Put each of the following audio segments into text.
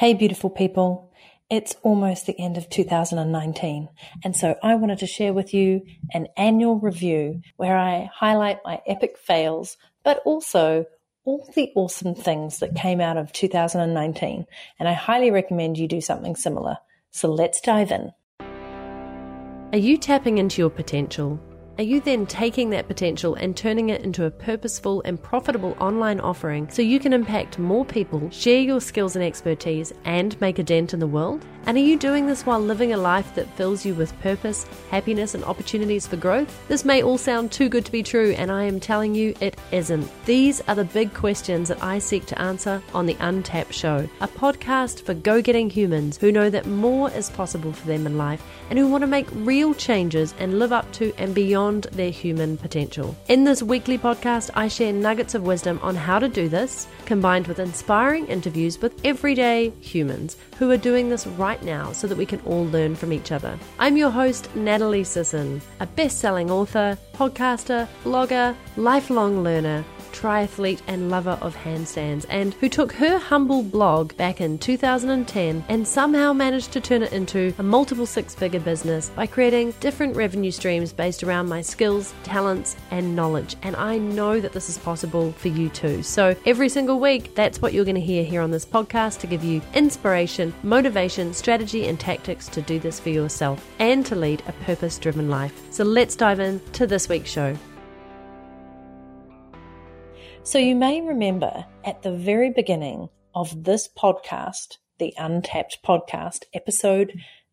Hey, beautiful people. It's almost the end of 2019. And so I wanted to share with you an annual review where I highlight my epic fails, but also all the awesome things that came out of 2019. And I highly recommend you do something similar. So let's dive in. Are you tapping into your potential? Are you then taking that potential and turning it into a purposeful and profitable online offering so you can impact more people, share your skills and expertise, and make a dent in the world? And are you doing this while living a life that fills you with purpose, happiness, and opportunities for growth? This may all sound too good to be true, and I am telling you it isn't. These are the big questions that I seek to answer on The Untapped Show, a podcast for go getting humans who know that more is possible for them in life and who want to make real changes and live up to and beyond their human potential. In this weekly podcast, I share nuggets of wisdom on how to do this, combined with inspiring interviews with everyday humans who are doing this right now so that we can all learn from each other. I'm your host, Natalie Sisson, a best selling author, podcaster, blogger, lifelong learner triathlete and lover of handstands, and who took her humble blog back in 2010 and somehow managed to turn it into a multiple six figure business by creating different revenue streams based around my skills, talents, and knowledge. And I know that this is possible for you too. So every single week, that's what you're going to hear here on this podcast to give you inspiration, motivation, strategy, and tactics to do this for yourself and to lead a purpose driven life. So let's dive into this week's show. So you may remember at the very beginning of this podcast, the Untapped podcast, episode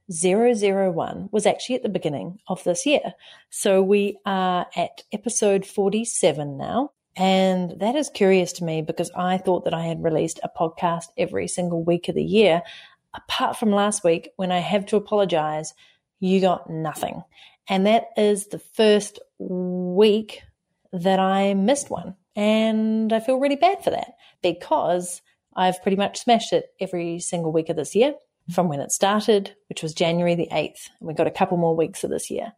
001 was actually at the beginning of this year. So we are at episode 47 now. And that is curious to me because I thought that I had released a podcast every single week of the year, apart from last week when I have to apologize, you got nothing. And that is the first week that I missed one. And I feel really bad for that because I've pretty much smashed it every single week of this year from when it started, which was January the 8th. And we've got a couple more weeks of this year.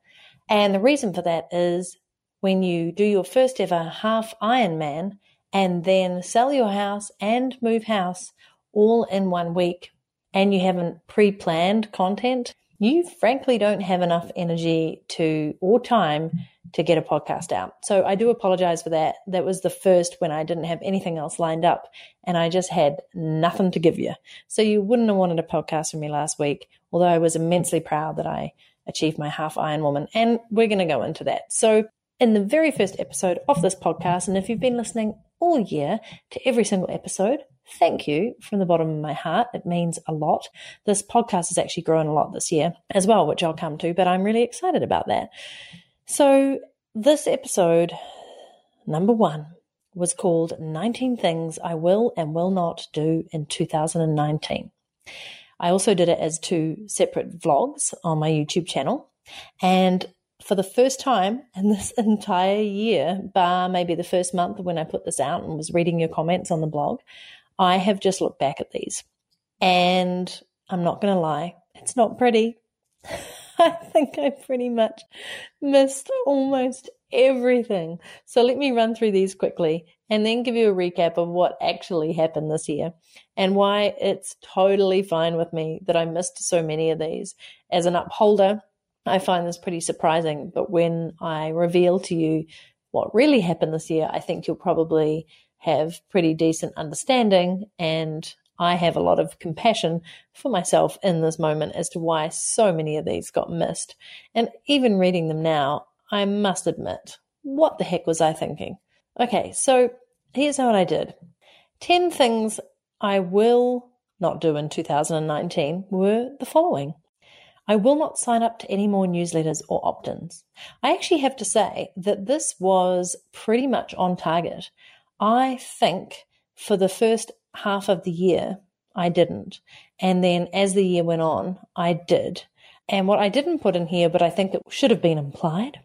And the reason for that is when you do your first ever half Ironman and then sell your house and move house all in one week and you haven't pre planned content, you frankly don't have enough energy to or time to get a podcast out. So I do apologize for that. That was the first when I didn't have anything else lined up and I just had nothing to give you. So you wouldn't have wanted a podcast from me last week, although I was immensely proud that I achieved my half Iron Woman. And we're going to go into that. So in the very first episode of this podcast, and if you've been listening all year to every single episode, thank you from the bottom of my heart. It means a lot. This podcast has actually grown a lot this year as well, which I'll come to, but I'm really excited about that. So, this episode, number one, was called 19 Things I Will and Will Not Do in 2019. I also did it as two separate vlogs on my YouTube channel. And for the first time in this entire year, bar maybe the first month when I put this out and was reading your comments on the blog, I have just looked back at these. And I'm not going to lie, it's not pretty. I think I pretty much missed almost everything. So let me run through these quickly and then give you a recap of what actually happened this year and why it's totally fine with me that I missed so many of these. As an upholder, I find this pretty surprising, but when I reveal to you what really happened this year, I think you'll probably have pretty decent understanding and I have a lot of compassion for myself in this moment as to why so many of these got missed. And even reading them now, I must admit, what the heck was I thinking? Okay, so here's what I did 10 things I will not do in 2019 were the following. I will not sign up to any more newsletters or opt ins. I actually have to say that this was pretty much on target. I think for the first half of the year, I didn't. And then as the year went on, I did. And what I didn't put in here, but I think it should have been implied,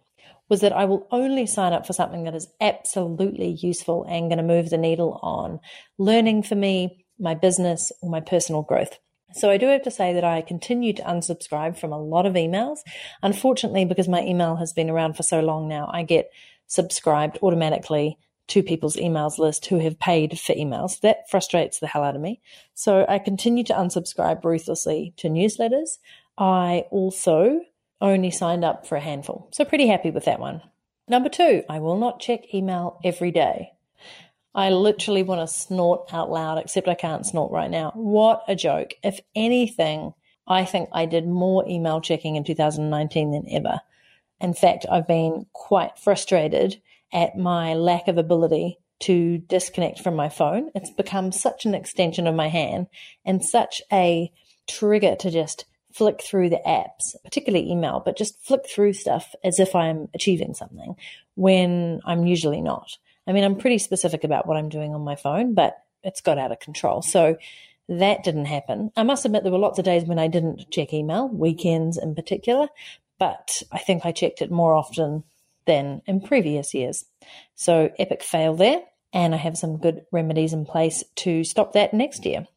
was that I will only sign up for something that is absolutely useful and going to move the needle on learning for me, my business, or my personal growth. So I do have to say that I continue to unsubscribe from a lot of emails. Unfortunately, because my email has been around for so long now, I get subscribed automatically to people's emails list who have paid for emails. That frustrates the hell out of me. So I continue to unsubscribe ruthlessly to newsletters. I also only signed up for a handful. So pretty happy with that one. Number two, I will not check email every day. I literally want to snort out loud, except I can't snort right now. What a joke. If anything, I think I did more email checking in 2019 than ever. In fact, I've been quite frustrated at my lack of ability to disconnect from my phone. It's become such an extension of my hand and such a trigger to just flick through the apps, particularly email, but just flick through stuff as if I'm achieving something when I'm usually not. I mean, I'm pretty specific about what I'm doing on my phone, but it's got out of control. So that didn't happen. I must admit, there were lots of days when I didn't check email, weekends in particular, but I think I checked it more often than in previous years. So, epic fail there. And I have some good remedies in place to stop that next year.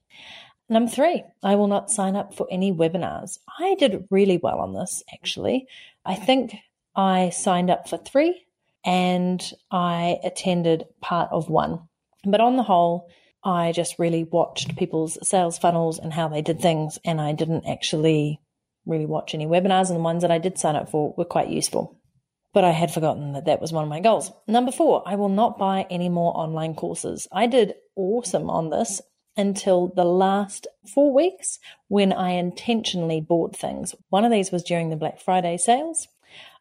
Number three, I will not sign up for any webinars. I did really well on this, actually. I think I signed up for three and I attended part of one. But on the whole, I just really watched people's sales funnels and how they did things, and I didn't actually really watch any webinars. And the ones that I did sign up for were quite useful. But I had forgotten that that was one of my goals. Number four, I will not buy any more online courses. I did awesome on this until the last four weeks when I intentionally bought things. One of these was during the Black Friday sales,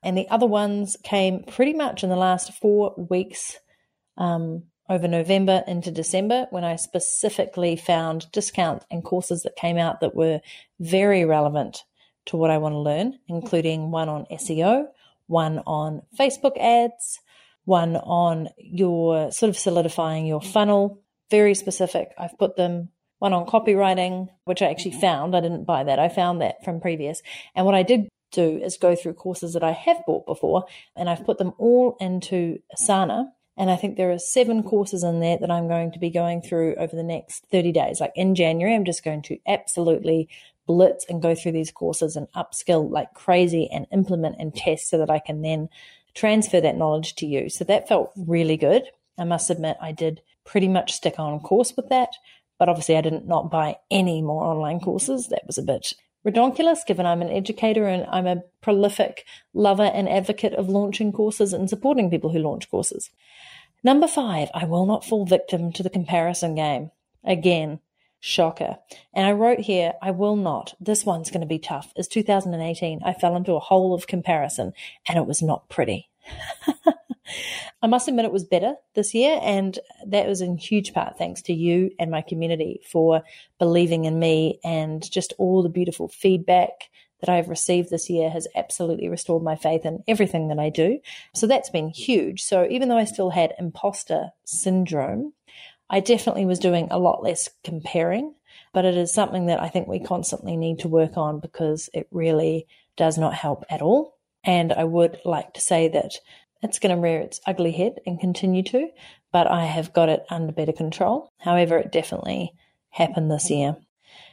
and the other ones came pretty much in the last four weeks um, over November into December when I specifically found discounts and courses that came out that were very relevant to what I want to learn, including one on SEO, one on Facebook ads, one on your sort of solidifying your funnel, very specific. I've put them one on copywriting, which I actually found. I didn't buy that. I found that from previous. And what I did do is go through courses that I have bought before and I've put them all into Asana and I think there are seven courses in there that I'm going to be going through over the next 30 days. Like in January, I'm just going to absolutely blitz and go through these courses and upskill like crazy and implement and test so that I can then transfer that knowledge to you. So that felt really good. I must admit, I did pretty much stick on course with that. But obviously, I didn't not buy any more online courses. That was a bit redonkulous given I'm an educator and I'm a prolific lover and advocate of launching courses and supporting people who launch courses. Number five, I will not fall victim to the comparison game. Again, shocker. And I wrote here, I will not. This one's going to be tough. It's 2018. I fell into a hole of comparison and it was not pretty. I must admit it was better this year, and that was in huge part thanks to you and my community for believing in me and just all the beautiful feedback that I've received this year has absolutely restored my faith in everything that I do. So that's been huge. So even though I still had imposter syndrome, I definitely was doing a lot less comparing, but it is something that I think we constantly need to work on because it really does not help at all. And I would like to say that it's going to rear its ugly head and continue to, but I have got it under better control. However, it definitely happened this year.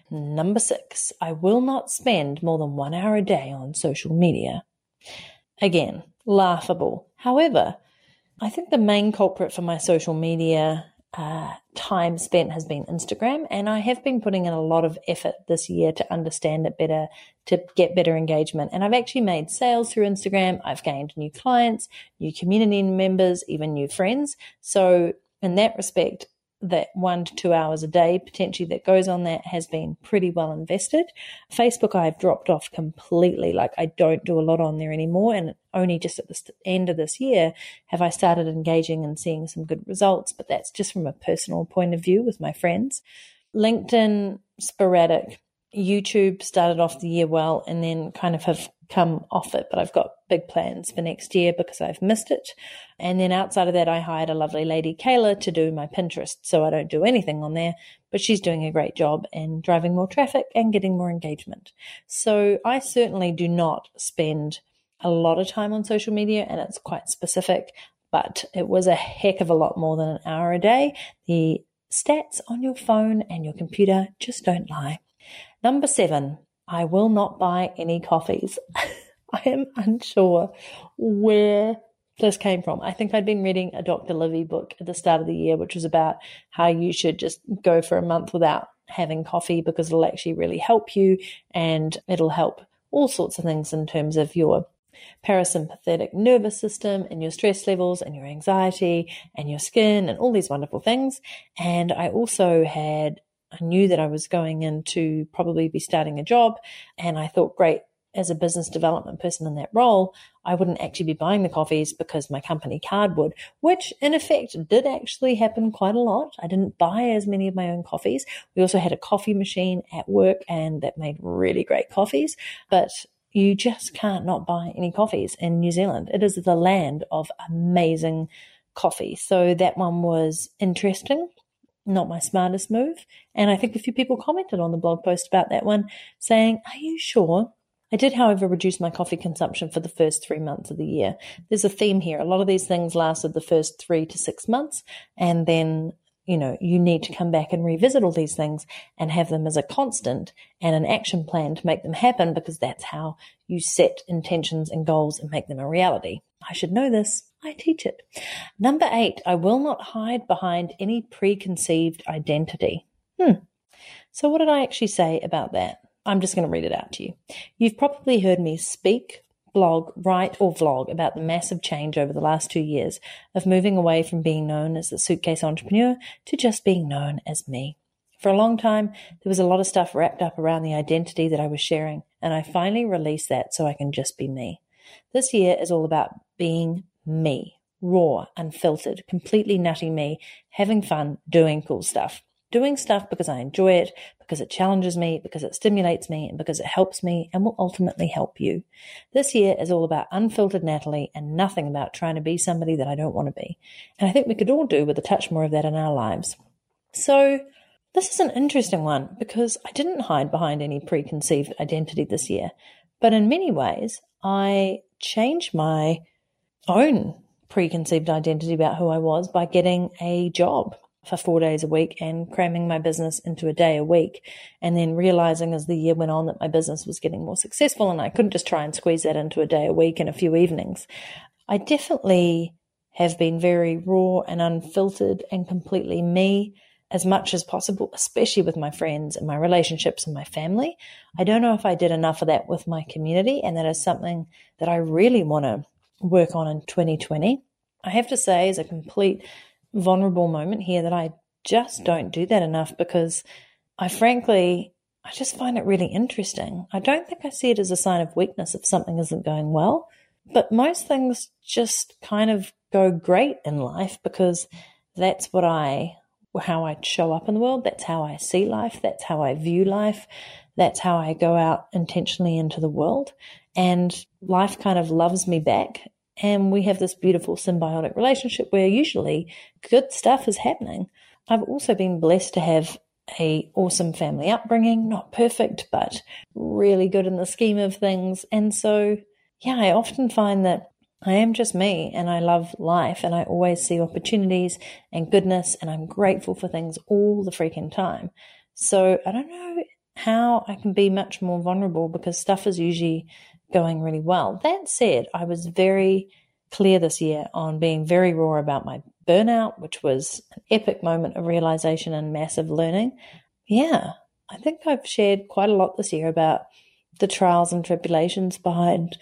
Number six, I will not spend more than one hour a day on social media. Again, laughable. However, I think the main culprit for my social media uh, time spent has been Instagram, and I have been putting in a lot of effort this year to understand it better, to get better engagement. And I've actually made sales through Instagram. I've gained new clients, new community members, even new friends. So, in that respect, that one to two hours a day potentially that goes on that has been pretty well invested. Facebook, I've dropped off completely. Like I don't do a lot on there anymore. And only just at the end of this year have I started engaging and seeing some good results. But that's just from a personal point of view with my friends. LinkedIn, sporadic. YouTube started off the year well and then kind of have come off it, but I've got big plans for next year because I've missed it. And then outside of that, I hired a lovely lady, Kayla, to do my Pinterest. So I don't do anything on there, but she's doing a great job and driving more traffic and getting more engagement. So I certainly do not spend a lot of time on social media and it's quite specific, but it was a heck of a lot more than an hour a day. The stats on your phone and your computer just don't lie. Number seven, I will not buy any coffees. I am unsure where this came from. I think I'd been reading a Dr. Libby book at the start of the year, which was about how you should just go for a month without having coffee because it'll actually really help you and it'll help all sorts of things in terms of your parasympathetic nervous system and your stress levels and your anxiety and your skin and all these wonderful things. And I also had, I knew that I was going in to probably be starting a job and I thought, great, as a business development person in that role, I wouldn't actually be buying the coffees because my company card would, which in effect did actually happen quite a lot. I didn't buy as many of my own coffees. We also had a coffee machine at work and that made really great coffees, but you just can't not buy any coffees in New Zealand. It is the land of amazing coffee. So that one was interesting not my smartest move. And I think a few people commented on the blog post about that one saying, Are you sure I did, however, reduce my coffee consumption for the first three months of the year. There's a theme here. A lot of these things lasted the first three to six months, and then you know, you need to come back and revisit all these things and have them as a constant and an action plan to make them happen because that's how you set intentions and goals and make them a reality. I should know this. I teach it. Number eight, I will not hide behind any preconceived identity. Hmm. So what did I actually say about that? I'm just going to read it out to you. You've probably heard me speak, blog, write, or vlog about the massive change over the last two years of moving away from being known as the suitcase entrepreneur to just being known as me. For a long time, there was a lot of stuff wrapped up around the identity that I was sharing, and I finally released that so I can just be me. This year is all about being me, raw, unfiltered, completely nutty me, having fun, doing cool stuff doing stuff because I enjoy it, because it challenges me, because it stimulates me, and because it helps me and will ultimately help you. This year is all about unfiltered Natalie and nothing about trying to be somebody that I don't want to be. And I think we could all do with a touch more of that in our lives. So, this is an interesting one because I didn't hide behind any preconceived identity this year, but in many ways, I changed my own preconceived identity about who I was by getting a job for four days a week and cramming my business into a day a week. And then realizing as the year went on that my business was getting more successful and I couldn't just try and squeeze that into a day a week and a few evenings. I definitely have been very raw and unfiltered and completely me as much as possible, especially with my friends and my relationships and my family. I don't know if I did enough of that with my community, and that is something that I really want to work on in 2020. I have to say, as a complete vulnerable moment here that I just mm. don't do that enough because I frankly, I just find it really interesting. I don't think I see it as a sign of weakness if something isn't going well, but most things just kind of go great in life because that's what I, how I show up in the world. That's how I see life. That's how I view life. That's how I go out intentionally into the world. And life kind of loves me back and we have this beautiful symbiotic relationship where usually good stuff is happening. I've also been blessed to have a awesome family upbringing, not perfect, but really good in the scheme of things. And so, yeah, I often find that I am just me and I love life and I always see opportunities and goodness and I'm grateful for things all the freaking time. So I don't know how I can be much more vulnerable because stuff is usually going really well. That said, I was very clear this year on being very raw about my burnout, which was an epic moment of realization and massive learning. Yeah, I think I've shared quite a lot this year about the trials and tribulations behind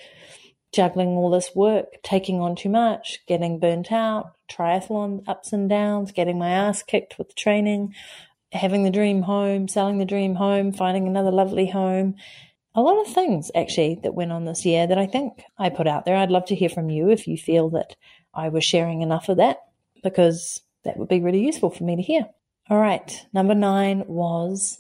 juggling all this work, taking on too much, getting burnt out, triathlon ups and downs, getting my ass kicked with training, having the dream home, selling the dream home, finding another lovely home, a lot of things actually that went on this year that I think I put out there. I'd love to hear from you if you feel that I was sharing enough of that because that would be really useful for me to hear. All right, number nine was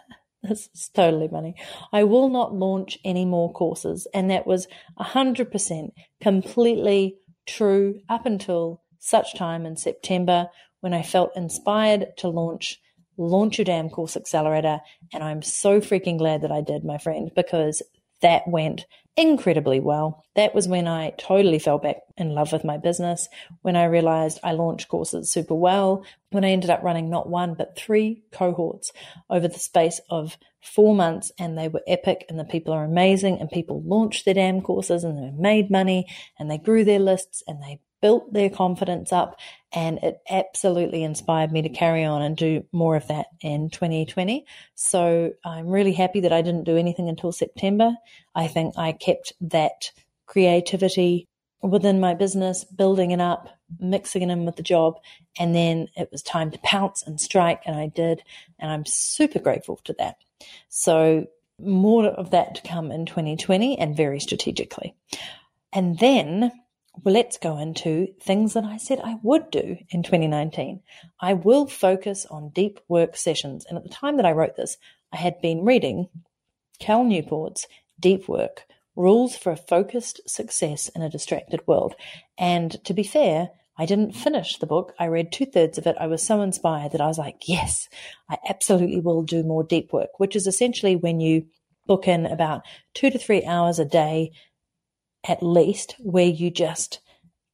this is totally funny. I will not launch any more courses, and that was 100% completely true up until such time in September when I felt inspired to launch launch your damn course accelerator. And I'm so freaking glad that I did, my friend, because that went incredibly well. That was when I totally fell back in love with my business, when I realized I launched courses super well, when I ended up running not one, but three cohorts over the space of four months and they were epic and the people are amazing and people launched their damn courses and they made money and they grew their lists and they built their confidence up and it absolutely inspired me to carry on and do more of that in 2020. So I'm really happy that I didn't do anything until September. I think I kept that creativity within my business, building it up, mixing it in with the job. And then it was time to pounce and strike. And I did. And I'm super grateful to that. So more of that to come in 2020 and very strategically. And then well, let's go into things that I said I would do in 2019. I will focus on deep work sessions. And at the time that I wrote this, I had been reading Cal Newport's Deep Work Rules for a Focused Success in a Distracted World. And to be fair, I didn't finish the book. I read two thirds of it. I was so inspired that I was like, yes, I absolutely will do more deep work, which is essentially when you book in about two to three hours a day at least where you just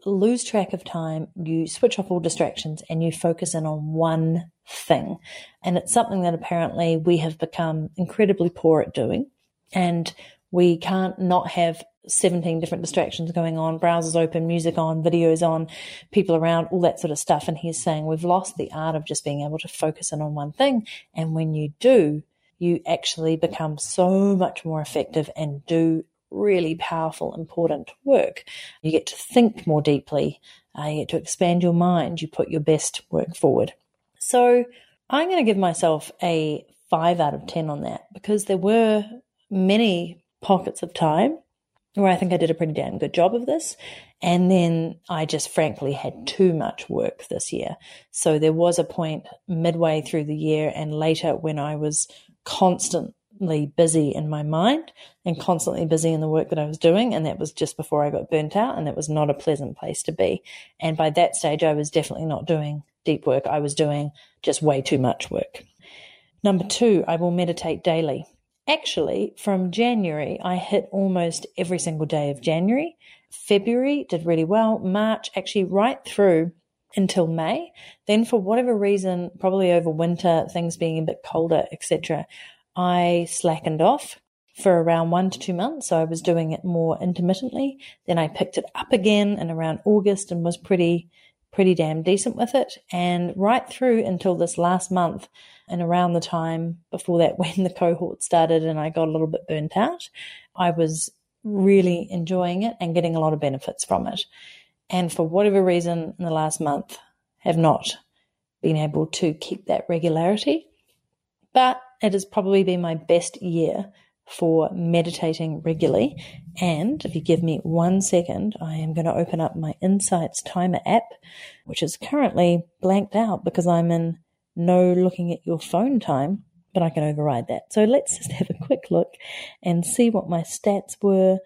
lose track of time, you switch off all distractions and you focus in on one thing. And it's something that apparently we have become incredibly poor at doing. And we can't not have 17 different distractions going on, browsers open, music on, videos on, people around, all that sort of stuff. And he's saying we've lost the art of just being able to focus in on one thing. And when you do, you actually become so much more effective and do really powerful, important work. You get to think more deeply. Uh, you get to expand your mind. You put your best work forward. So I'm going to give myself a five out of 10 on that because there were many pockets of time where I think I did a pretty damn good job of this. And then I just frankly had too much work this year. So there was a point midway through the year and later when I was constant busy in my mind and constantly busy in the work that I was doing. And that was just before I got burnt out. And that was not a pleasant place to be. And by that stage, I was definitely not doing deep work. I was doing just way too much work. Number two, I will meditate daily. Actually, from January, I hit almost every single day of January. February did really well. March, actually, right through until May. Then, for whatever reason, probably over winter, things being a bit colder, etc., I slackened off for around one to two months. So I was doing it more intermittently. Then I picked it up again in around August and was pretty, pretty damn decent with it. And right through until this last month and around the time before that, when the cohort started and I got a little bit burnt out, I was really enjoying it and getting a lot of benefits from it. And for whatever reason in the last month have not been able to keep that regularity. But it has probably been my best year for meditating regularly. And if you give me one second, I am going to open up my Insights Timer app, which is currently blanked out because I'm in no looking at your phone time, but I can override that. So let's just have a quick look and see what my stats were.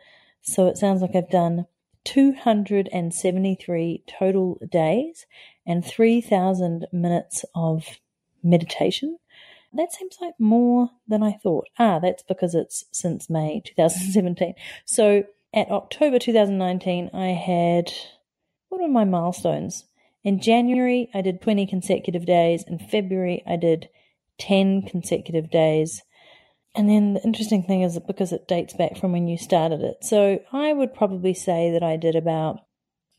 So it sounds like I've done 273 total days and 3,000 minutes of meditation that seems like more than I thought. Ah, that's because it's since May 2017. So at October 2019, I had, what are my milestones? In January, I did 20 consecutive days. In February, I did 10 consecutive days. And then the interesting thing is that because it dates back from when you started it. So I would probably say that I did about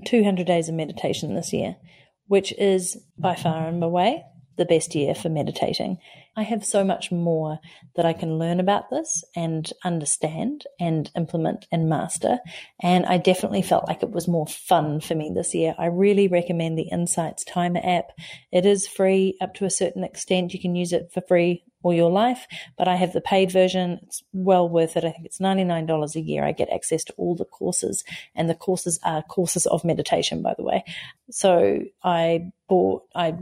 200 days of meditation this year, which is by far and away the best year for meditating. I have so much more that I can learn about this and understand and implement and master. And I definitely felt like it was more fun for me this year. I really recommend the Insights Timer app. It is free up to a certain extent. You can use it for free all your life, but I have the paid version. It's well worth it. I think it's $99 a year. I get access to all the courses and the courses are courses of meditation, by the way. So I bought, I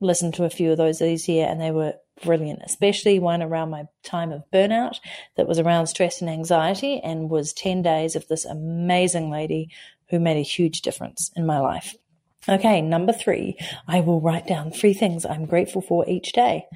listened to a few of those this year and they were brilliant, especially one around my time of burnout that was around stress and anxiety and was 10 days of this amazing lady who made a huge difference in my life. Okay, number three, I will write down three things I'm grateful for each day.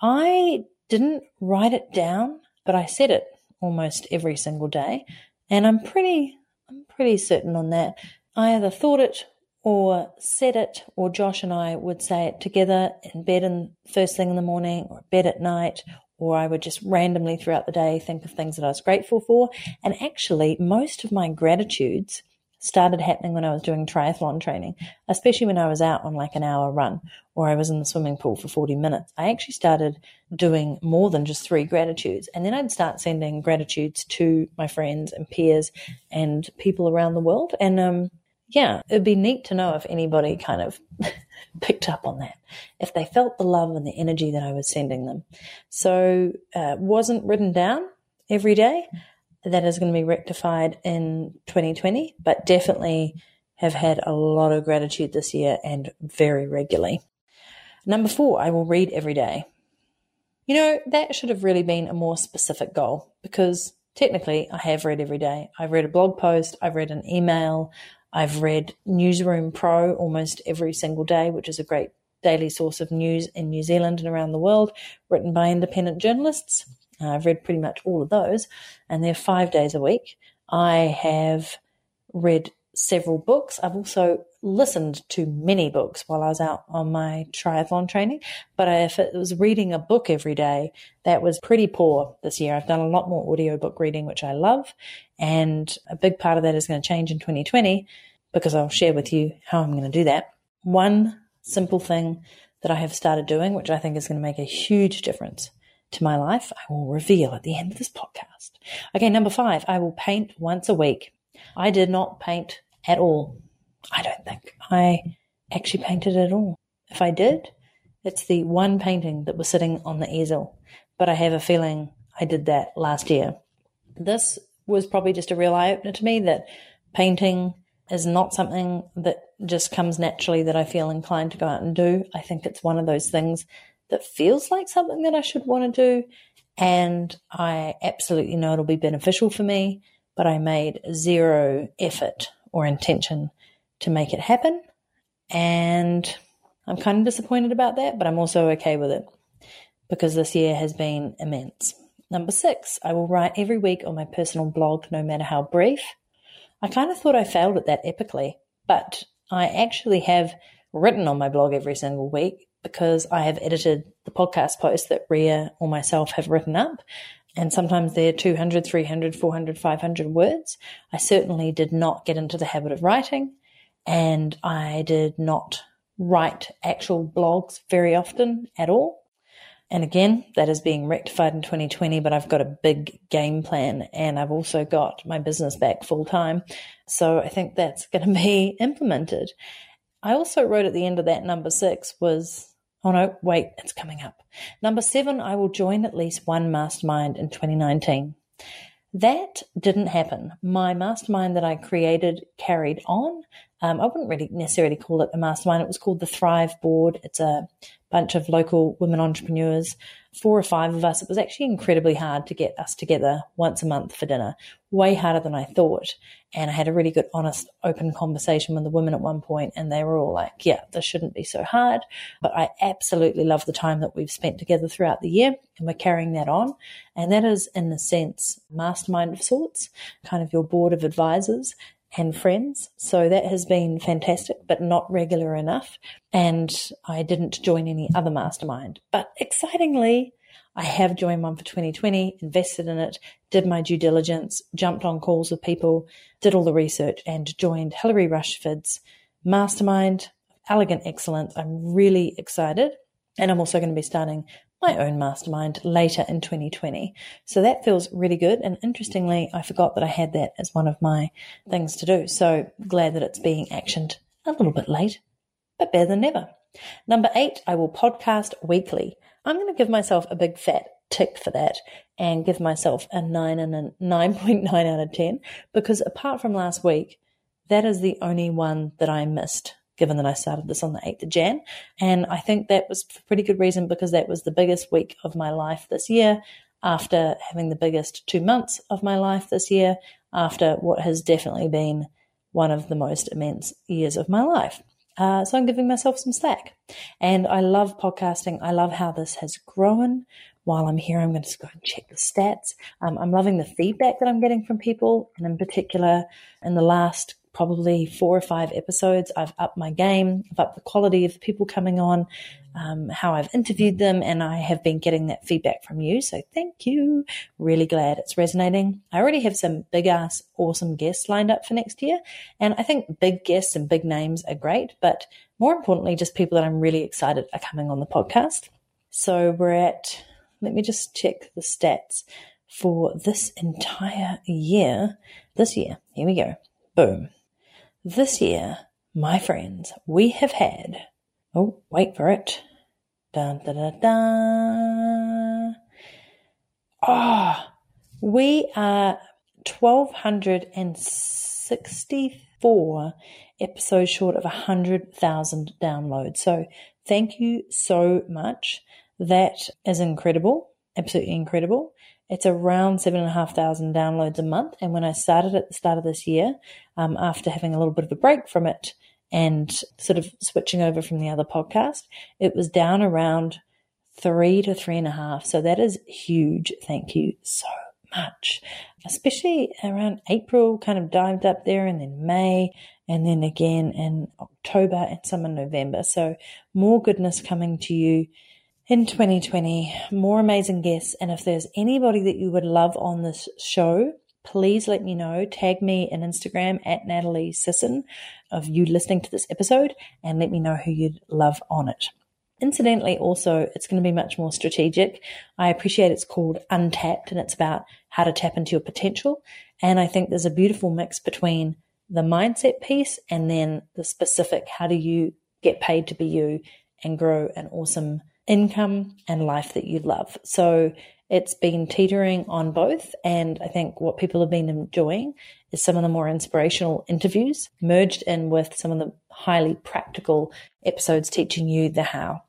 I didn't write it down, but I said it almost every single day. And I'm pretty, I'm pretty certain on that. I either thought it or said it, or Josh and I would say it together in bed and first thing in the morning, or bed at night, or I would just randomly throughout the day think of things that I was grateful for. And actually, most of my gratitudes started happening when I was doing triathlon training, especially when I was out on like an hour run or I was in the swimming pool for 40 minutes. I actually started doing more than just three gratitudes. And then I'd start sending gratitudes to my friends and peers and people around the world. And um, yeah, it'd be neat to know if anybody kind of picked up on that, if they felt the love and the energy that I was sending them. So, uh, wasn't written down every day. That is going to be rectified in 2020, but definitely have had a lot of gratitude this year and very regularly. Number four, I will read every day. You know, that should have really been a more specific goal because technically I have read every day. I've read a blog post, I've read an email, I've read Newsroom Pro almost every single day, which is a great daily source of news in New Zealand and around the world, written by independent journalists. Uh, I've read pretty much all of those, and they're five days a week. I have read several books. I've also listened to many books while I was out on my triathlon training. But if it was reading a book every day, that was pretty poor this year. I've done a lot more audiobook reading, which I love. And a big part of that is going to change in 2020 because I'll share with you how I'm going to do that. One simple thing that I have started doing, which I think is going to make a huge difference to my life, I will reveal at the end of this podcast. Okay, number five, I will paint once a week. I did not paint at all. I don't think I actually painted at all. If I did, it's the one painting that was sitting on the easel. But I have a feeling I did that last year. This was probably just a real eye opener to me that painting is not something that just comes naturally that I feel inclined to go out and do. I think it's one of those things that feels like something that I should want to do. And I absolutely know it'll be beneficial for me, but I made zero effort or intention to make it happen. And I'm kind of disappointed about that, but I'm also okay with it because this year has been immense. Number six, I will write every week on my personal blog, no matter how brief. I kind of thought I failed at that epically, but I actually have written on my blog every single week because I have edited the podcast posts that Ria or myself have written up and sometimes they're 200, 300, 400, 500 words. I certainly did not get into the habit of writing, and I did not write actual blogs very often at all. And again, that is being rectified in 2020, but I've got a big game plan and I've also got my business back full time. So I think that's going to be implemented. I also wrote at the end of that number six was Oh no, wait, it's coming up. Number seven, I will join at least one mastermind in 2019. That didn't happen. My mastermind that I created carried on. Um, I wouldn't really necessarily call it a mastermind. It was called the Thrive Board. It's a bunch of local women entrepreneurs four or five of us, it was actually incredibly hard to get us together once a month for dinner, way harder than I thought. And I had a really good, honest, open conversation with the women at one point, and they were all like, yeah, this shouldn't be so hard. But I absolutely love the time that we've spent together throughout the year, and we're carrying that on. And that is, in a sense, mastermind of sorts, kind of your board of advisors and friends. So that has been fantastic, but not regular enough. And I didn't join any other mastermind. But excitingly, I have joined one for 2020, invested in it, did my due diligence, jumped on calls with people, did all the research, and joined Hilary Rushford's mastermind, Elegant Excellence. I'm really excited. And I'm also going to be starting my own mastermind later in 2020. So that feels really good. And interestingly, I forgot that I had that as one of my things to do. So glad that it's being actioned a little bit late, but better than never. Number eight, I will podcast weekly. I'm going to give myself a big fat tick for that and give myself a nine and a 9.9 out of 10 because apart from last week, that is the only one that I missed given that I started this on the 8th of Jan. And I think that was for pretty good reason because that was the biggest week of my life this year after having the biggest two months of my life this year after what has definitely been one of the most immense years of my life. Uh, so I'm giving myself some slack. And I love podcasting. I love how this has grown. While I'm here, I'm going to go and check the stats. Um, I'm loving the feedback that I'm getting from people. And in particular, in the last probably four or five episodes, I've upped my game, I've upped the quality of the people coming on. um, how I've interviewed them, and I have been getting that feedback from you. So thank you. Really glad it's resonating. I already have some big ass awesome guests lined up for next year, and I think big guests and big names are great, but more importantly, just people that I'm really excited are coming on the podcast. So we're at, let me just check the stats for this entire year. This year, here we go. Boom. This year, my friends, we have had, oh, wait for it. Dun, da, da, da. Oh, we are 1,264 episodes short of 100,000 downloads. So thank you so much. That is incredible. Absolutely incredible. It's around seven and a half thousand downloads a month. And when I started at the start of this year, um, after having a little bit of a break from it and sort of switching over from the other podcast, it was down around three to three and a half. So that is huge. Thank you so much. Especially around April, kind of dived up there, and then May, and then again in October and some in November. So more goodness coming to you in 2020, more amazing guests. And if there's anybody that you would love on this show, please let me know. Tag me in Instagram at Natalie Sisson of you listening to this episode and let me know who you'd love on it. Incidentally, also, it's going to be much more strategic. I appreciate it's called Untapped and it's about how to tap into your potential. And I think there's a beautiful mix between the mindset piece and then the specific how do you get paid to be you and grow an awesome income and life that you love. So it's been teetering on both. And I think what people have been enjoying is some of the more inspirational interviews merged in with some of the highly practical episodes teaching you the how.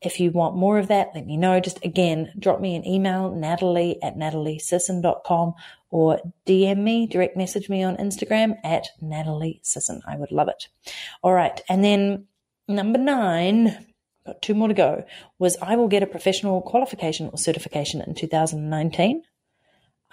If you want more of that, let me know. Just again, drop me an email, natalie at nataliesisson.com or DM me, direct message me on Instagram at Natalie Sisson. I would love it. All right. And then number nine, got two more to go, was I will get a professional qualification or certification in 2019.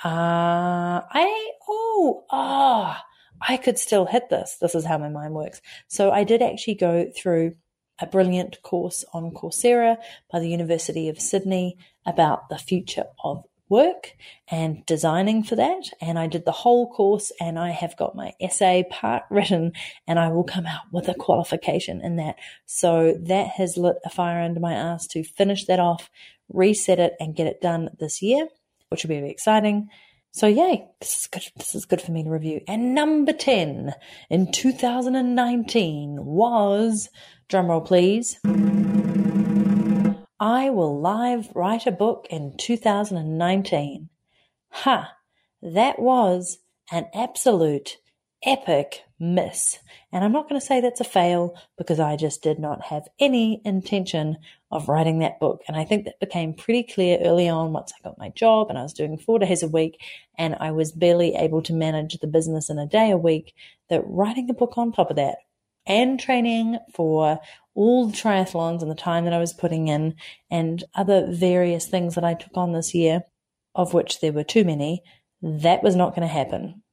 Uh, I, oh, ah, I could still hit this. This is how my mind works. So I did actually go through a brilliant course on Coursera by the University of Sydney about the future of work and designing for that. And I did the whole course and I have got my essay part written and I will come out with a qualification in that. So that has lit a fire under my ass to finish that off, reset it and get it done this year, which will be very exciting. So yay, this is good. This is good for me to review. And number 10 in 2019 was, drumroll please, I will live write a book in 2019. Ha! That was an absolute epic miss. And I'm not going to say that's a fail because I just did not have any intention of writing that book. And I think that became pretty clear early on once I got my job and I was doing four days a week and I was barely able to manage the business in a day a week that writing a book on top of that and training for all the triathlons and the time that I was putting in and other various things that I took on this year, of which there were too many, that was not going to happen.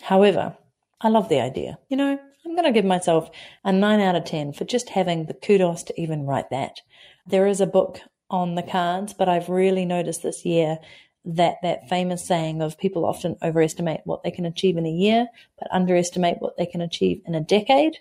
However, I love the idea. You know, I'm going to give myself a 9 out of 10 for just having the kudos to even write that. There is a book on the cards, but I've really noticed this year that that famous saying of people often overestimate what they can achieve in a year, but underestimate what they can achieve in a decade.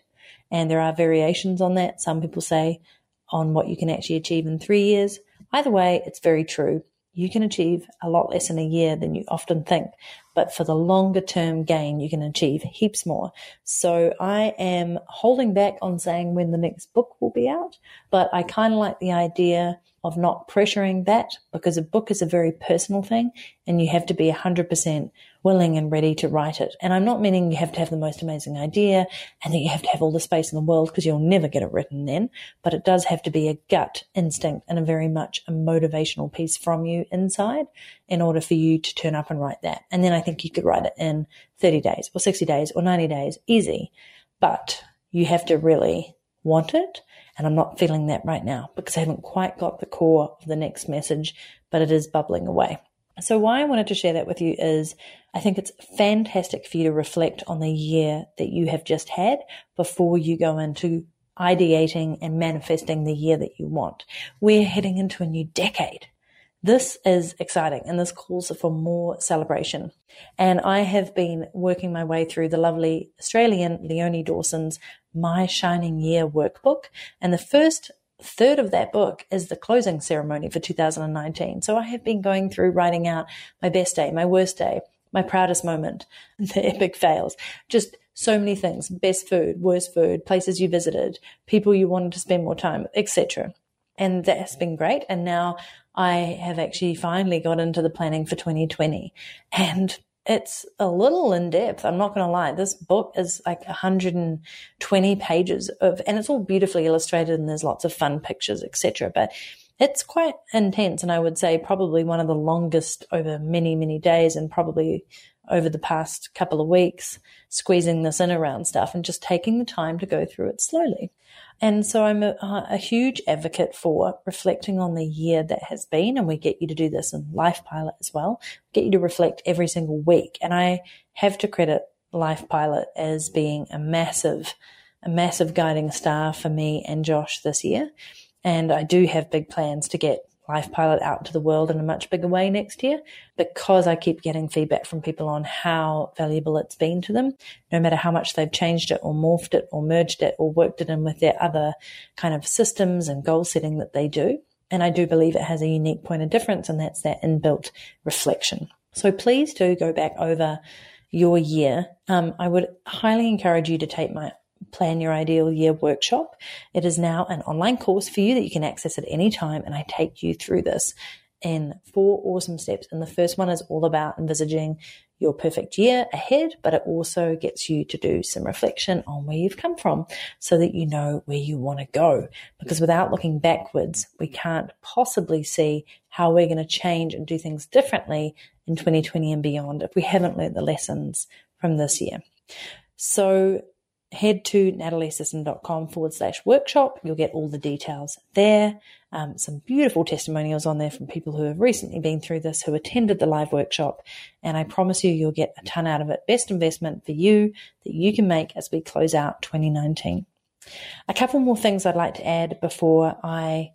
And there are variations on that. Some people say on what you can actually achieve in three years. Either way, it's very true. You can achieve a lot less in a year than you often think, but for the longer term gain, you can achieve heaps more. So I am holding back on saying when the next book will be out, but I kind of like the idea of not pressuring that because a book is a very personal thing and you have to be 100% willing and ready to write it. And I'm not meaning you have to have the most amazing idea and that you have to have all the space in the world because you'll never get it written then, but it does have to be a gut instinct and a very much a motivational piece from you inside in order for you to turn up and write that. And then I think you could write it in 30 days or 60 days or 90 days, easy. But you have to really want it and I'm not feeling that right now because I haven't quite got the core of the next message, but it is bubbling away. So why I wanted to share that with you is I think it's fantastic for you to reflect on the year that you have just had before you go into ideating and manifesting the year that you want. We're heading into a new decade. This is exciting and this calls for more celebration. And I have been working my way through the lovely Australian Leonie Dawson's My Shining Year workbook. And the first third of that book is the closing ceremony for 2019. So I have been going through writing out my best day, my worst day, my proudest moment, the epic fails, just so many things, best food, worst food, places you visited, people you wanted to spend more time, etc. And that's been great. And now I have actually finally got into the planning for 2020 and it's a little in depth. I'm not going to lie. This book is like 120 pages of, and it's all beautifully illustrated and there's lots of fun pictures, etc. But it's quite intense. And I would say probably one of the longest over many, many days and probably over the past couple of weeks, squeezing this in around stuff and just taking the time to go through it slowly. And so I'm a, uh, a, huge advocate for reflecting on the year that has been. And we get you to do this in Life Pilot as well, get you to reflect every single week. And I have to credit Life Pilot as being a massive, a massive guiding star for me and Josh this year. And I do have big plans to get Life Pilot out to the world in a much bigger way next year because I keep getting feedback from people on how valuable it's been to them, no matter how much they've changed it or morphed it or merged it or worked it in with their other kind of systems and goal setting that they do. And I do believe it has a unique point of difference, and that's that inbuilt reflection. So please do go back over your year. Um, I would highly encourage you to take my Plan Your Ideal Year workshop. It is now an online course for you that you can access at any time. And I take you through this in four awesome steps. And the first one is all about envisaging your perfect year ahead, but it also gets you to do some reflection on where you've come from so that you know where you want to go. Because without looking backwards, we can't possibly see how we're going to change and do things differently in 2020 and beyond if we haven't learned the lessons from this year. So head to nataliesisson.com forward slash workshop. You'll get all the details there. Um, some beautiful testimonials on there from people who have recently been through this, who attended the live workshop. And I promise you, you'll get a ton out of it. Best investment for you that you can make as we close out 2019. A couple more things I'd like to add before I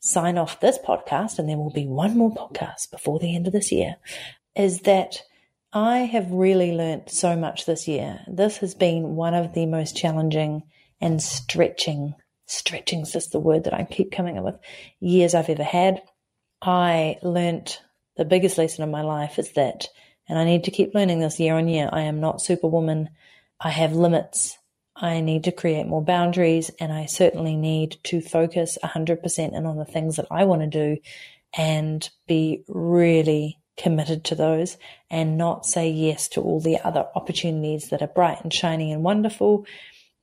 sign off this podcast, and there will be one more podcast before the end of this year, is that I have really learnt so much this year. This has been one of the most challenging and stretching, stretching is just the word that I keep coming up with, years I've ever had. I learnt the biggest lesson of my life is that, and I need to keep learning this year on year, I am not superwoman. I have limits. I need to create more boundaries and I certainly need to focus 100% in on the things that I want to do and be really committed to those and not say yes to all the other opportunities that are bright and shiny and wonderful.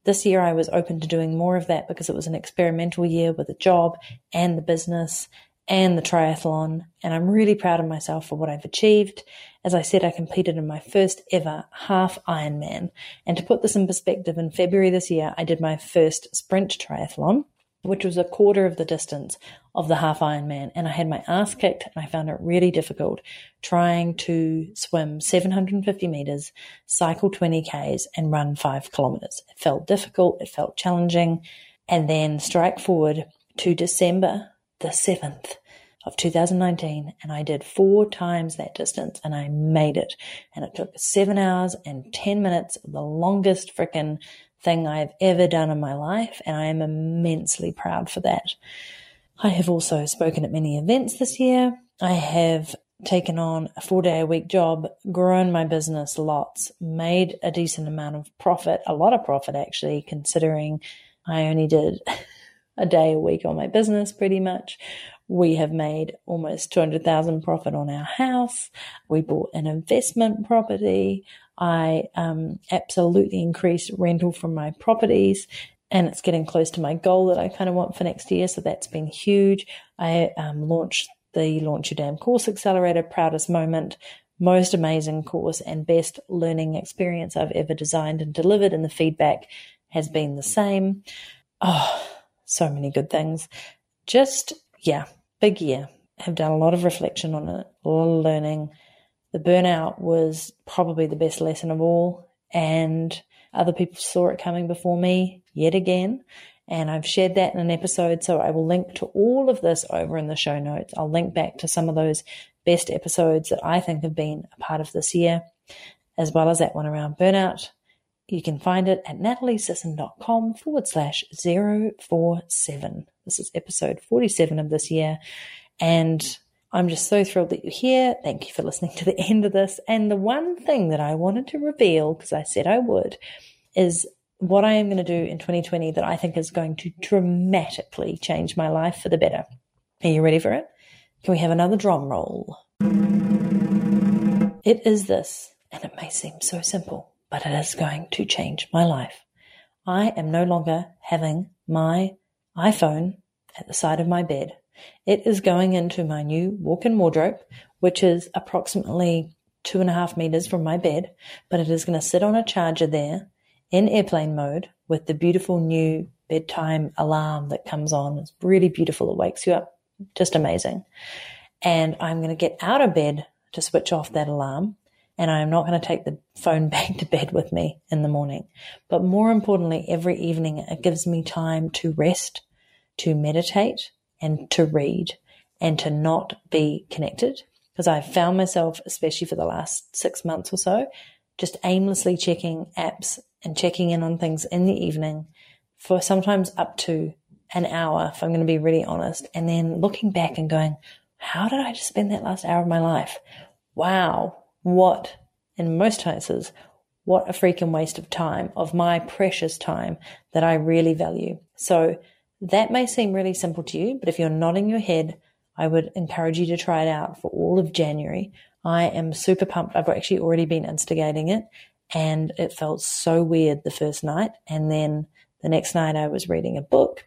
This year I was open to doing more of that because it was an experimental year with a job and the business and the triathlon. And I'm really proud of myself for what I've achieved. As I said, I completed in my first ever half Ironman. And to put this in perspective, in February this year, I did my first sprint triathlon which was a quarter of the distance of the half Ironman. And I had my ass kicked and I found it really difficult trying to swim 750 meters, cycle 20 Ks and run five kilometers. It felt difficult. It felt challenging. And then strike forward to December the 7th of 2019 and I did four times that distance and I made it. And it took seven hours and 10 minutes, the longest frickin' thing I've ever done in my life, and I am immensely proud for that. I have also spoken at many events this year. I have taken on a four day a week job, grown my business lots, made a decent amount of profit, a lot of profit actually, considering I only did a day a week on my business pretty much. We have made almost 200,000 profit on our house. We bought an investment property. I um, absolutely increased rental from my properties and it's getting close to my goal that I kind of want for next year. So that's been huge. I um, launched the Launch Your Damn Course Accelerator, proudest moment, most amazing course and best learning experience I've ever designed and delivered. And the feedback has been the same. Oh, so many good things. Just, yeah, big year. Have done a lot of reflection on it, a lot of learning the burnout was probably the best lesson of all. And other people saw it coming before me yet again. And I've shared that in an episode. So I will link to all of this over in the show notes. I'll link back to some of those best episodes that I think have been a part of this year, as well as that one around burnout. You can find it at nataliesisson.com forward slash 047. This is episode 47 of this year. And I'm just so thrilled that you're here. Thank you for listening to the end of this. And the one thing that I wanted to reveal, because I said I would, is what I am going to do in 2020 that I think is going to dramatically change my life for the better. Are you ready for it? Can we have another drum roll? It is this, and it may seem so simple, but it is going to change my life. I am no longer having my iPhone at the side of my bed. It is going into my new walk in wardrobe, which is approximately two and a half meters from my bed, but it is going to sit on a charger there in airplane mode with the beautiful new bedtime alarm that comes on. It's really beautiful. It wakes you up. Just amazing. And I'm going to get out of bed to switch off that alarm. And I'm not going to take the phone back to bed with me in the morning. But more importantly, every evening it gives me time to rest, to meditate and to read and to not be connected. Because I've found myself, especially for the last six months or so, just aimlessly checking apps and checking in on things in the evening for sometimes up to an hour, if I'm going to be really honest, and then looking back and going, how did I just spend that last hour of my life? Wow, what, in most cases, what a freaking waste of time, of my precious time that I really value. So that may seem really simple to you, but if you're nodding your head, I would encourage you to try it out for all of January. I am super pumped. I've actually already been instigating it and it felt so weird the first night. And then the next night I was reading a book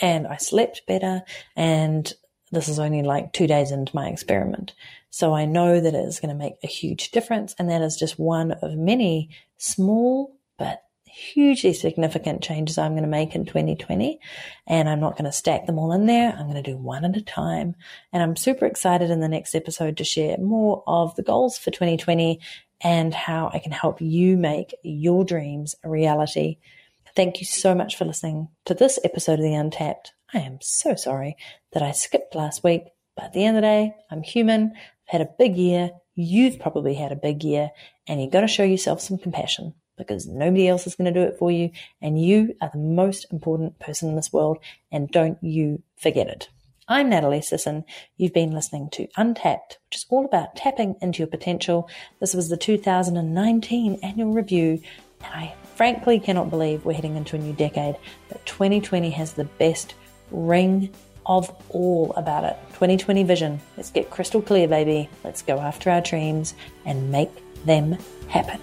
and I slept better. And this is only like two days into my experiment. So I know that it is going to make a huge difference. And that is just one of many small but hugely significant changes I'm going to make in 2020. And I'm not going to stack them all in there. I'm going to do one at a time. And I'm super excited in the next episode to share more of the goals for 2020 and how I can help you make your dreams a reality. Thank you so much for listening to this episode of The Untapped. I am so sorry that I skipped last week, but at the end of the day, I'm human. I've had a big year. You've probably had a big year, and you've got to show yourself some compassion because nobody else is going to do it for you. And you are the most important person in this world. And don't you forget it. I'm Natalie Sisson. You've been listening to Untapped, which is all about tapping into your potential. This was the 2019 annual review, and I frankly cannot believe we're heading into a new decade. But 2020 has the best ring of all about it. 2020 vision. Let's get crystal clear, baby. Let's go after our dreams and make them happen.